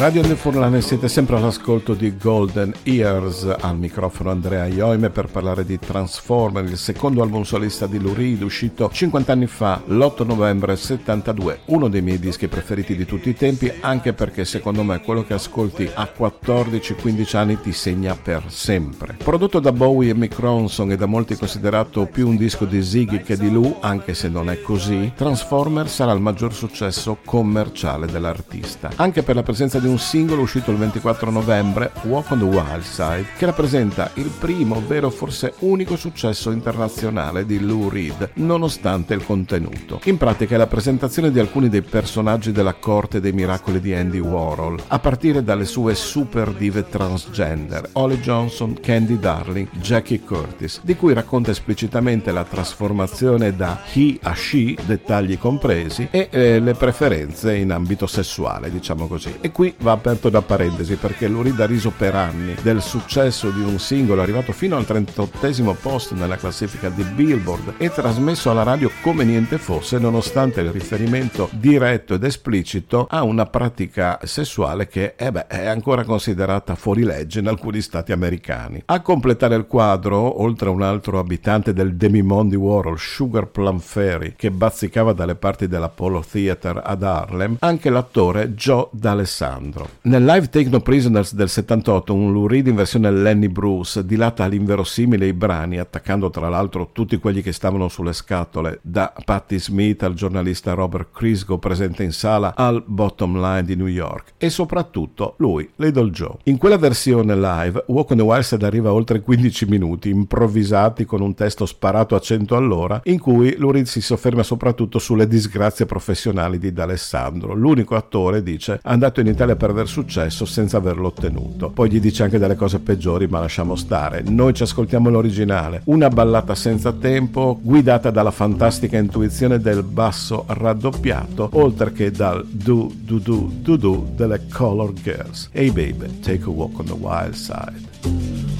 Radio del Furlane siete sempre all'ascolto di Golden Ears, al microfono Andrea Ioime per parlare di Transformer, il secondo album solista di Lou Reed uscito 50 anni fa, l'8 novembre 72, uno dei miei dischi preferiti di tutti i tempi, anche perché secondo me quello che ascolti a 14-15 anni ti segna per sempre. Prodotto da Bowie e Mick Ronson e da molti considerato più un disco di Ziggy che di Lou, anche se non è così, Transformer sarà il maggior successo commerciale dell'artista, anche per la presenza di un singolo uscito il 24 novembre, Walk on the Wild Side, che rappresenta il primo, ovvero forse unico successo internazionale di Lou Reed, nonostante il contenuto. In pratica è la presentazione di alcuni dei personaggi della corte dei miracoli di Andy Warhol, a partire dalle sue super dive transgender, Holly Johnson, Candy Darling, Jackie Curtis, di cui racconta esplicitamente la trasformazione da he a she, dettagli compresi, e eh, le preferenze in ambito sessuale, diciamo così. E qui va aperto da parentesi perché Lou ha riso per anni del successo di un singolo arrivato fino al 38 posto nella classifica di Billboard e trasmesso alla radio come niente fosse nonostante il riferimento diretto ed esplicito a una pratica sessuale che eh beh, è ancora considerata fuori legge in alcuni stati americani. A completare il quadro, oltre a un altro abitante del demimondo di Warhol, Sugar Plum Fairy, che bazzicava dalle parti dell'Apollo Theater ad Harlem, anche l'attore Joe D'Alessandro. Nel live Techno Prisoners del 78, un Lou Reed in versione Lenny Bruce dilata all'inverosimile i brani, attaccando tra l'altro tutti quelli che stavano sulle scatole, da Patti Smith al giornalista Robert Crisgo presente in sala al Bottom Line di New York e soprattutto lui, Little Joe. In quella versione live, Walk on the Wild arriva oltre 15 minuti, improvvisati con un testo sparato a 100 all'ora, in cui Lou Reed si sofferma soprattutto sulle disgrazie professionali di D'Alessandro. L'unico attore, dice, andato in Italia per aver successo senza averlo ottenuto. Poi gli dice anche delle cose peggiori, ma lasciamo stare. Noi ci ascoltiamo l'originale, una ballata senza tempo, guidata dalla fantastica intuizione del basso raddoppiato, oltre che dal do do do do do delle Color Girls. Hey baby, take a walk on the wild side.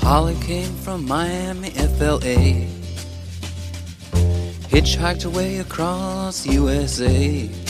Holly came from Miami, FLA. Hitchhiked away across USA.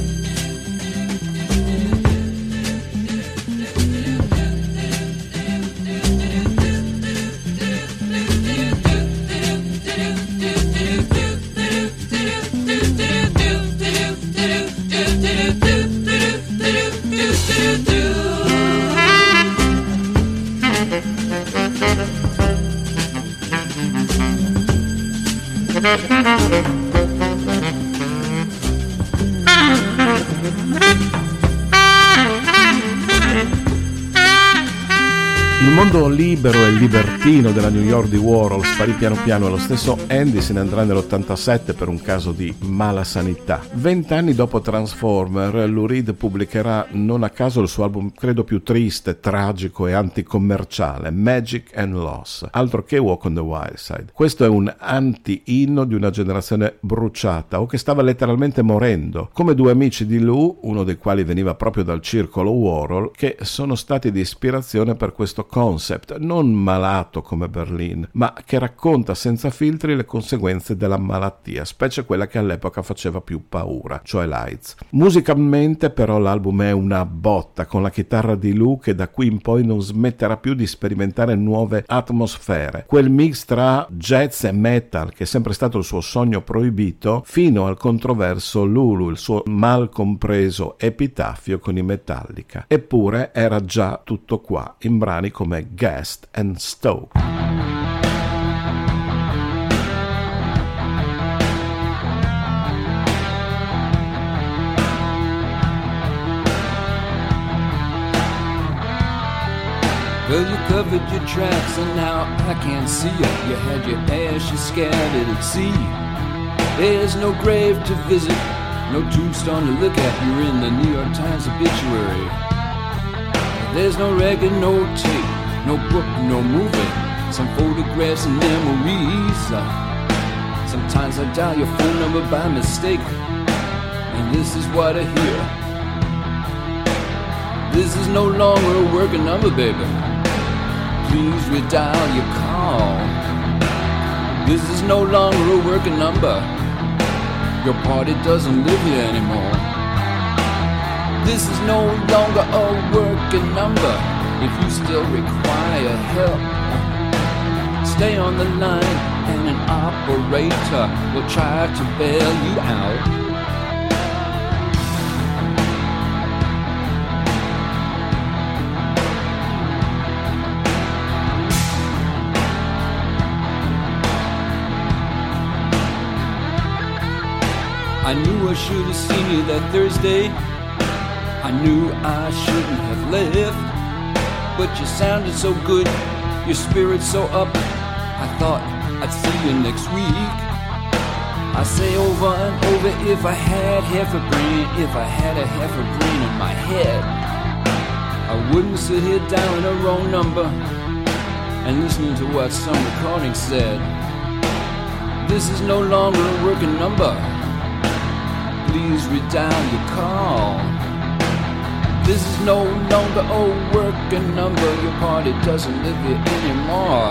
libertino della New York di Warhol sparì piano piano e lo stesso Andy se ne andrà nell'87 per un caso di mala sanità. Vent'anni dopo Transformer, Lou Reed pubblicherà non a caso il suo album credo più triste, tragico e anticommerciale, Magic and Loss, altro che Walk on the Wild Side. Questo è un anti-inno di una generazione bruciata o che stava letteralmente morendo, come due amici di Lou, uno dei quali veniva proprio dal circolo Warhol, che sono stati di ispirazione per questo concept, non malato come Berlin, ma che racconta senza filtri le conseguenze della malattia, specie quella che all'epoca faceva più paura, cioè l'AIDS. Musicalmente però l'album è una botta con la chitarra di Lou che da qui in poi non smetterà più di sperimentare nuove atmosfere. Quel mix tra jazz e metal che è sempre stato il suo sogno proibito, fino al controverso Lulu, il suo mal compreso epitafio con i Metallica. Eppure era già tutto qua in brani come Guest and Well, you covered your tracks and now I can't see you. You had your ashes scattered at sea. There's no grave to visit, no tombstone to look at. You're in the New York Times obituary. There's no record, no tape, no book, no movie. Some photographs and memories. Uh, sometimes I dial your phone number by mistake, and this is what I hear. This is no longer a working number, baby. Please redial your call. This is no longer a working number. Your party doesn't live here anymore. This is no longer a working number. If you still require help, stay on the line and an operator will try to bail you out. I knew I should have seen you that Thursday. I knew I shouldn't have left. But you sounded so good, your spirit so up. I thought I'd see you next week. I say over and over if I had half a brain, if I had a half a brain in my head, I wouldn't sit here dialing a wrong number and listening to what some recording said. This is no longer a working number please redial your call. This is no longer a working number, your party doesn't live here anymore.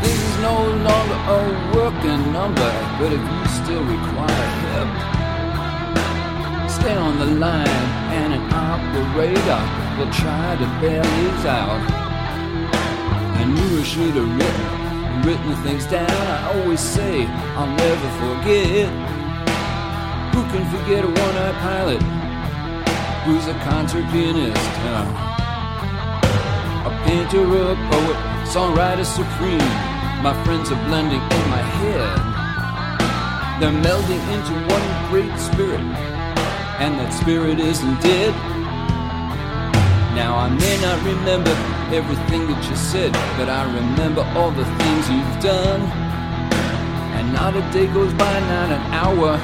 This is no longer a working number, but if you still require help, stay on the line and an operator will try to bail you out. I knew I should have written, written things down. I always say I'll never forget. Who can forget a one-eyed pilot who's a concert pianist? A painter, a poet, songwriter supreme. My friends are blending in my head. They're melding into one great spirit, and that spirit isn't dead. Now I may not remember everything that you said, but I remember all the things you've done. And not a day goes by, not an hour,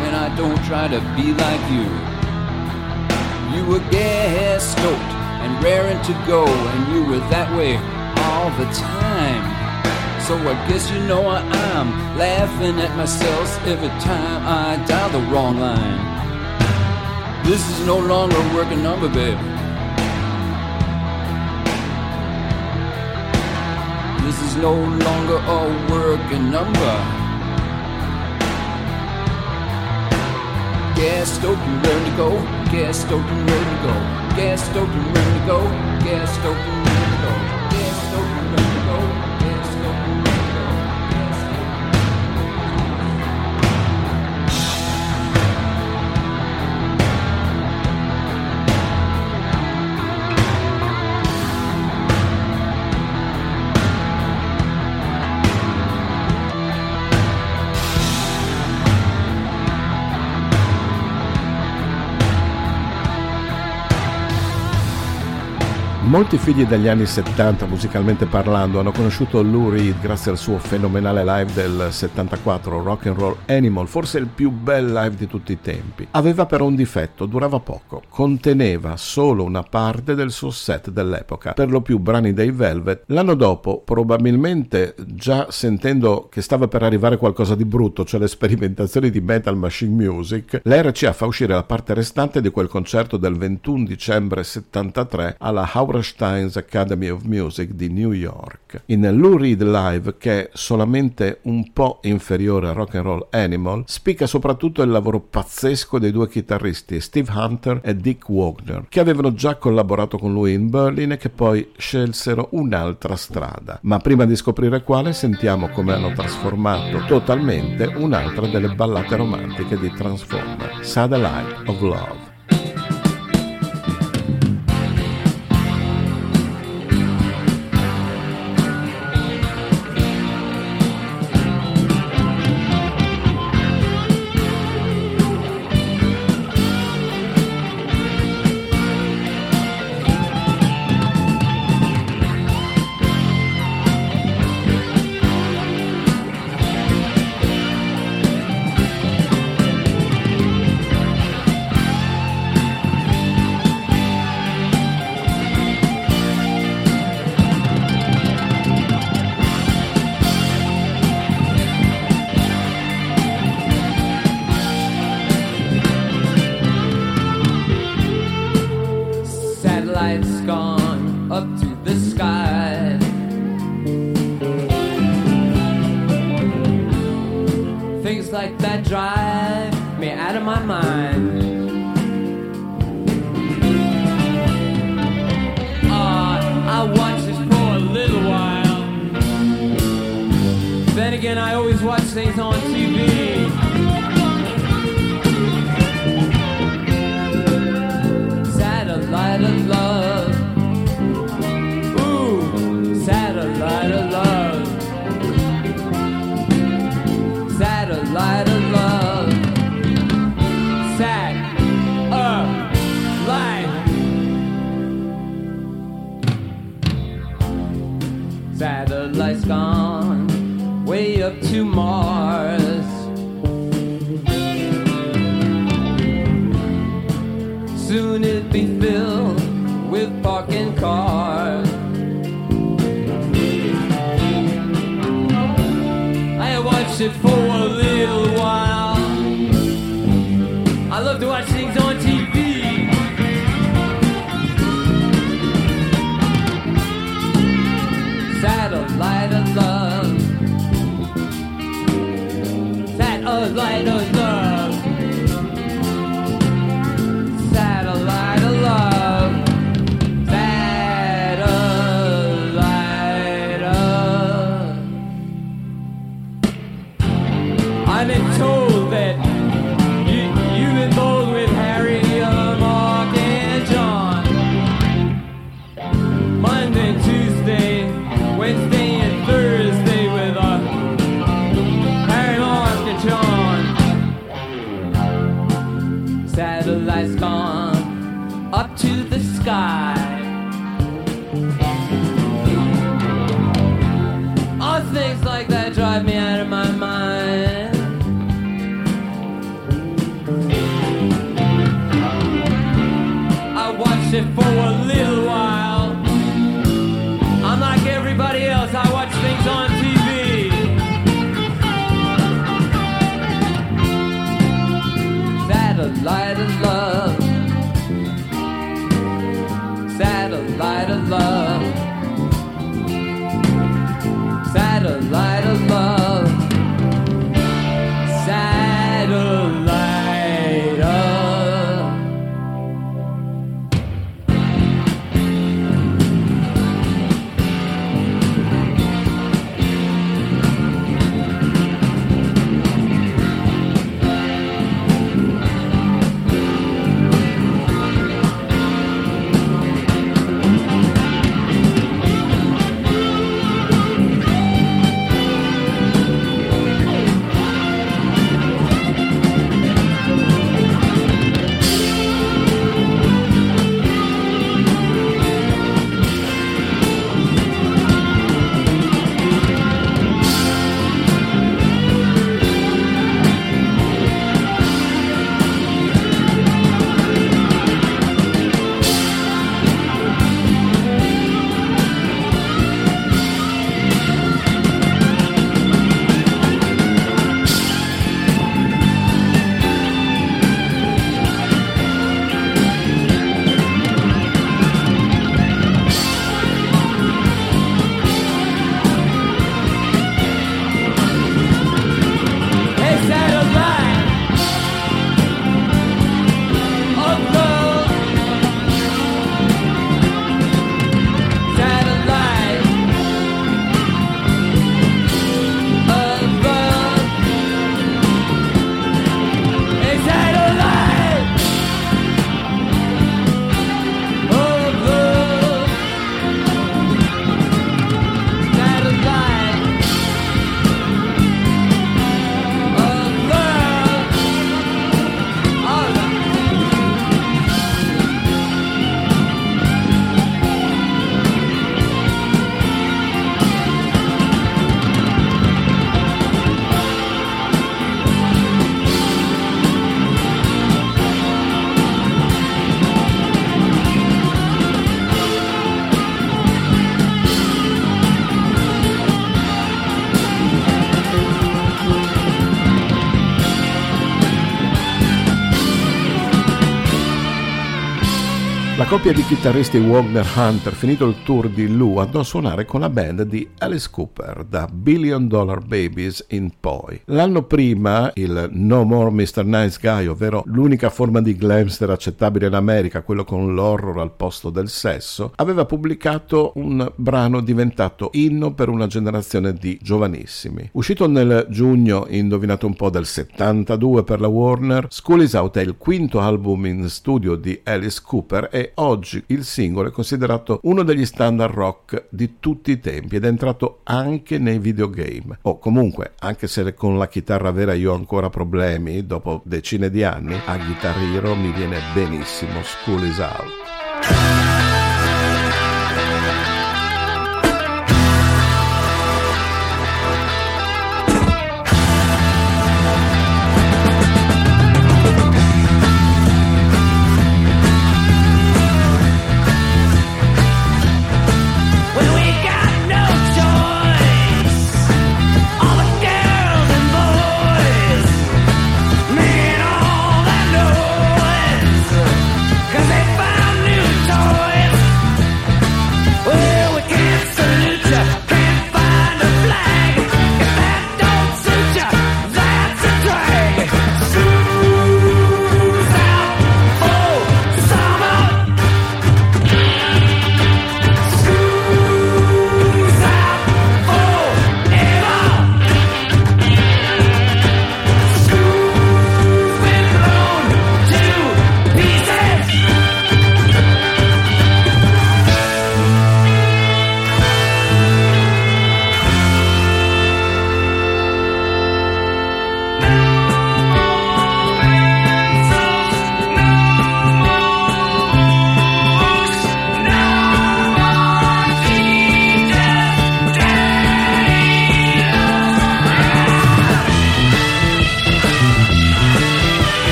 when I don't try to be like you. Were gas and raring to go, and you were that way all the time. So I guess you know I am laughing at myself every time I dial the wrong line. This is no longer a working number, babe. This is no longer a working number. Gas and ready to go. Gas and ready to go. Gas and ready to go. Gas stoked Molti figli degli anni 70, musicalmente parlando, hanno conosciuto Lou Reed grazie al suo fenomenale live del 74, Rock and Roll Animal, forse il più bel live di tutti i tempi. Aveva però un difetto, durava poco, conteneva solo una parte del suo set dell'epoca, per lo più brani dei Velvet. L'anno dopo, probabilmente già sentendo che stava per arrivare qualcosa di brutto, cioè le sperimentazioni di Metal Machine Music, l'RCA fa uscire la parte restante di quel concerto del 21 dicembre 73 alla Howard Steins Academy of Music di New York. In Lou Reed Live, che è solamente un po' inferiore a Rock and Roll Animal, spicca soprattutto il lavoro pazzesco dei due chitarristi Steve Hunter e Dick Wagner, che avevano già collaborato con lui in Berlin e che poi scelsero un'altra strada. Ma prima di scoprire quale, sentiamo come hanno trasformato totalmente un'altra delle ballate romantiche di Transformer, Satellite of Love. Again, I always watch things on TV. Up to Mars. Soon it'll be filled with parking cars. I watched it for a little while. Satellite I watched coppia di chitarristi Wagner Hunter, finito il tour di Lou, andò a suonare con la band di Alice Cooper, da Billion Dollar Babies in poi. L'anno prima, il No More Mr. Nice Guy, ovvero l'unica forma di glamster accettabile in America, quello con l'horror al posto del sesso, aveva pubblicato un brano diventato inno per una generazione di giovanissimi. Uscito nel giugno, indovinato un po' del 72 per la Warner, School is Out è il quinto album in studio di Alice Cooper e oggi il singolo è considerato uno degli standard rock di tutti i tempi ed è entrato anche nei videogame. O comunque, anche se con la chitarra vera io ho ancora problemi, dopo decine di anni, a Guitar Hero mi viene benissimo School is Out.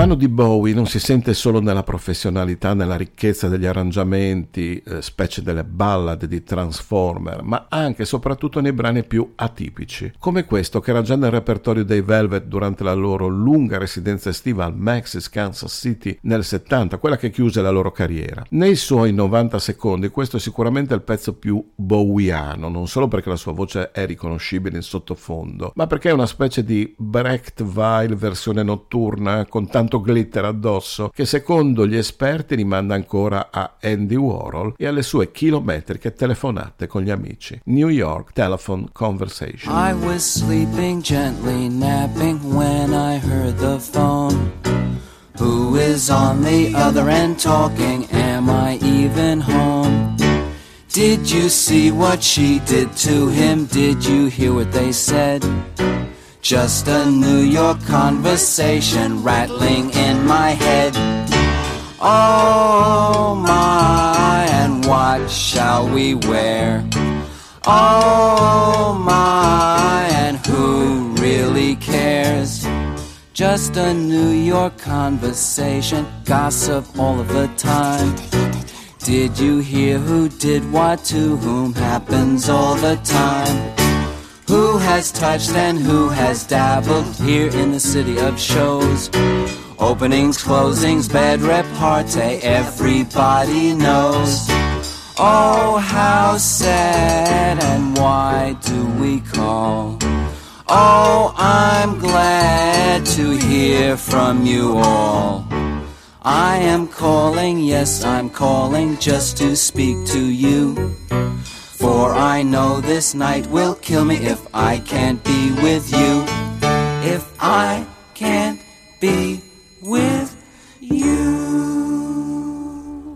Mano di Bowie non si sente solo nella professionalità, nella ricchezza degli arrangiamenti, eh, specie delle ballad di Transformer, ma anche e soprattutto nei brani più atipici, come questo che era già nel repertorio dei Velvet durante la loro lunga residenza estiva al Maxis Kansas City nel 70, quella che chiuse la loro carriera. Nei suoi 90 secondi questo è sicuramente il pezzo più bowiano, non solo perché la sua voce è riconoscibile in sottofondo, ma perché è una specie di Brecht-Weil versione notturna con tanto glitter addosso che secondo gli esperti rimanda ancora a Andy Warhol e alle sue chilometriche telefonate con gli amici. New York Telephone Conversation. I was sleeping gently, napping when I heard the phone. Who is on the other end talking? Am I even home? Did you see what she did to him? Did you hear what they said? Just a New York conversation rattling in my head. Oh my, and what shall we wear? Oh my, and who really cares? Just a New York conversation, gossip all of the time. Did you hear who did what to whom happens all the time? Who has touched and who has dabbled here in the city of shows? Openings, closings, bed repartee, everybody knows. Oh, how sad and why do we call? Oh, I'm glad to hear from you all. I am calling, yes, I'm calling just to speak to you. For I know this night will kill me if I can't be with you. If I can't be with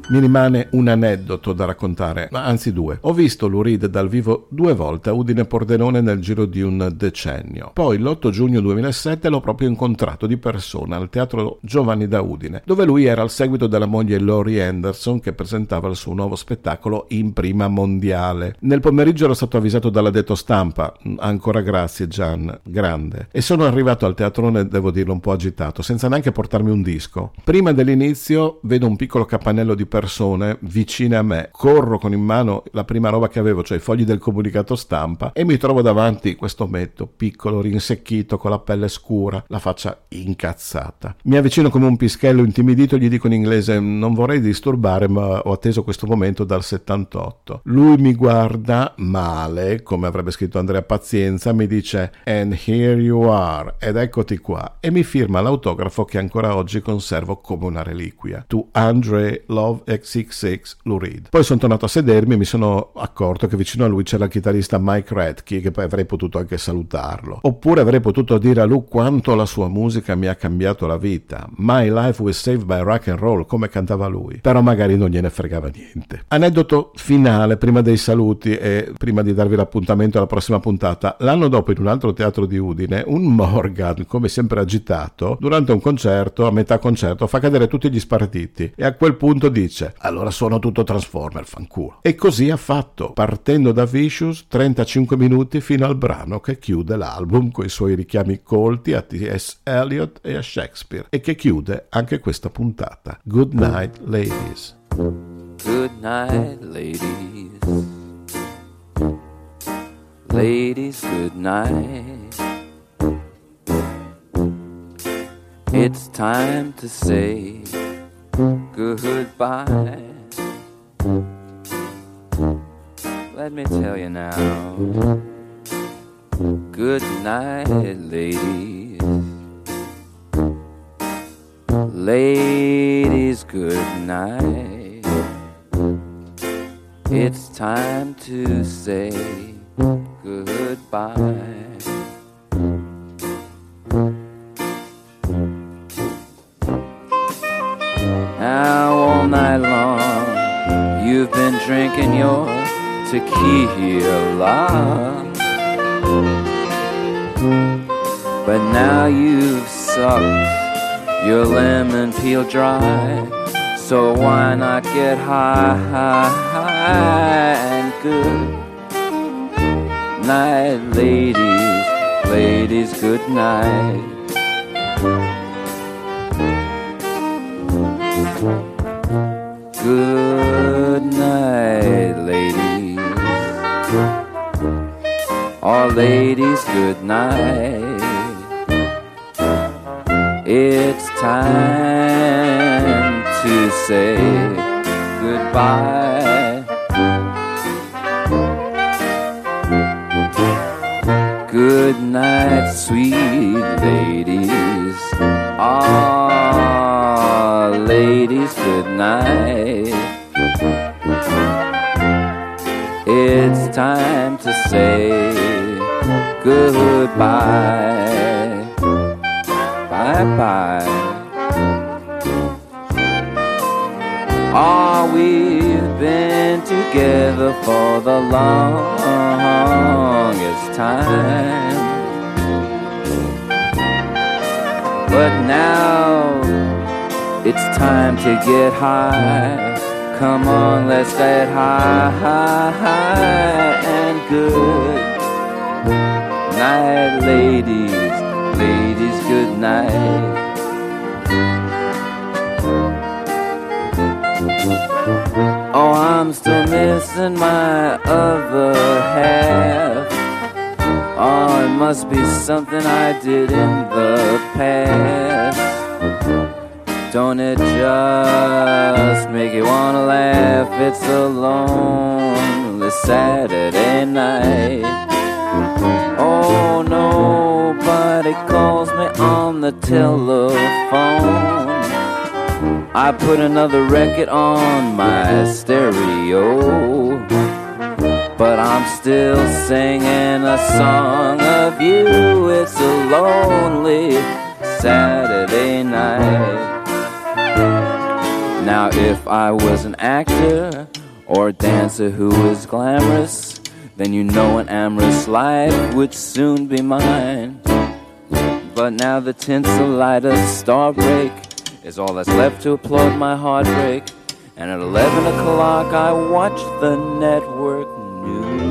Mi rimane un aneddoto da raccontare, anzi due. Ho visto Lou Reed dal vivo due volte a Udine Pordenone nel giro di un decennio. Poi l'8 giugno 2007 l'ho proprio incontrato di persona al Teatro Giovanni da Udine, dove lui era al seguito della moglie Laurie Anderson che presentava il suo nuovo spettacolo in prima mondiale. Nel pomeriggio ero stato avvisato dalla detto stampa, ancora grazie Gian, grande, e sono arrivato al teatrone, devo dirlo, un po' agitato, senza neanche portarmi un disco. Prima dell'inizio vedo un piccolo capannello di persone vicine a me, corro con in mano la prima roba che avevo, cioè i fogli del comunicato stampa, e mi trovo davanti questo metto piccolo, rinsecchito, con la pelle scura, la faccia incazzata. Mi avvicino come un pischello intimidito e gli dico in inglese non vorrei disturbare ma ho atteso questo momento dal 78. Lui mi guarda male, come avrebbe scritto Andrea Pazienza, mi dice and here you are ed eccoti qua e mi firma l'autografo che ancora oggi conservo come una reliquia. To Andre Love XXX Lou Reed. Poi sono tornato a sedermi e mi sono accorto che vicino a lui c'era il chitarrista Mike Redkey che poi avrei potuto anche salutarlo. Oppure avrei potuto dire a Lou quanto la sua musica mi ha cambiato la vita. My life was saved by rock and roll come cantava lui. Però magari non gliene fregava niente. Aneddoto finale prima dei saluti e prima di darvi l'appuntamento alla prossima puntata. L'anno dopo in un altro teatro di Udine un Morgan come sempre agitato durante un concerto a metà concerto fa cadere tutti gli spartiti e a quel punto dice allora suono tutto Transformer fanculo e così ha fatto partendo da Vicious 35 minuti fino al brano che chiude l'album con i suoi richiami colti a T.S. Eliot e a Shakespeare e che chiude anche questa puntata Good night ladies Good night, ladies. Ladies, good night. It's time to say goodbye. Let me tell you now. Good night, ladies. Ladies, good night. It's time to say goodbye. Drinking your tequila. But now you've sucked your lemon peel dry. So why not get high, high, high and good night, ladies, ladies, good night. Good night, ladies. All ladies, good night. It's time to say goodbye. Good night, sweet ladies. Ah, ladies, good night. It's time to say goodbye. Bye bye. Ah, we've been together for the longest time. But now it's time to get high. Come on, let's get high, high, high and good night, ladies. Ladies, good night. Oh, I'm still missing my other half. Oh, it must be something I did in the past. Don't it just make you wanna laugh? It's a lonely Saturday night. Oh, no nobody calls me on the telephone. I put another record on my stereo. But I'm still singing a song of you. It's a lonely Saturday night. Now, if I was an actor or a dancer who was glamorous, then you know an amorous life would soon be mine. But now the tinsel light of star break is all that's left to applaud my heartbreak. And at 11 o'clock, I watch the network news.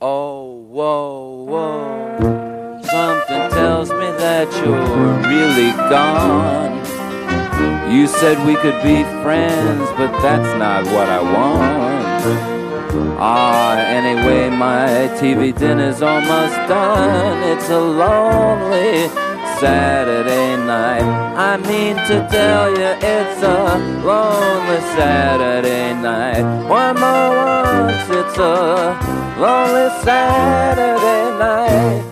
Oh, whoa, whoa. Something tells me that you're really gone. You said we could be friends, but that's not what I want. Ah, anyway, my TV dinner's almost done. It's a lonely Saturday night. I mean to tell you, it's a lonely Saturday night. One more once, it's a lonely Saturday night.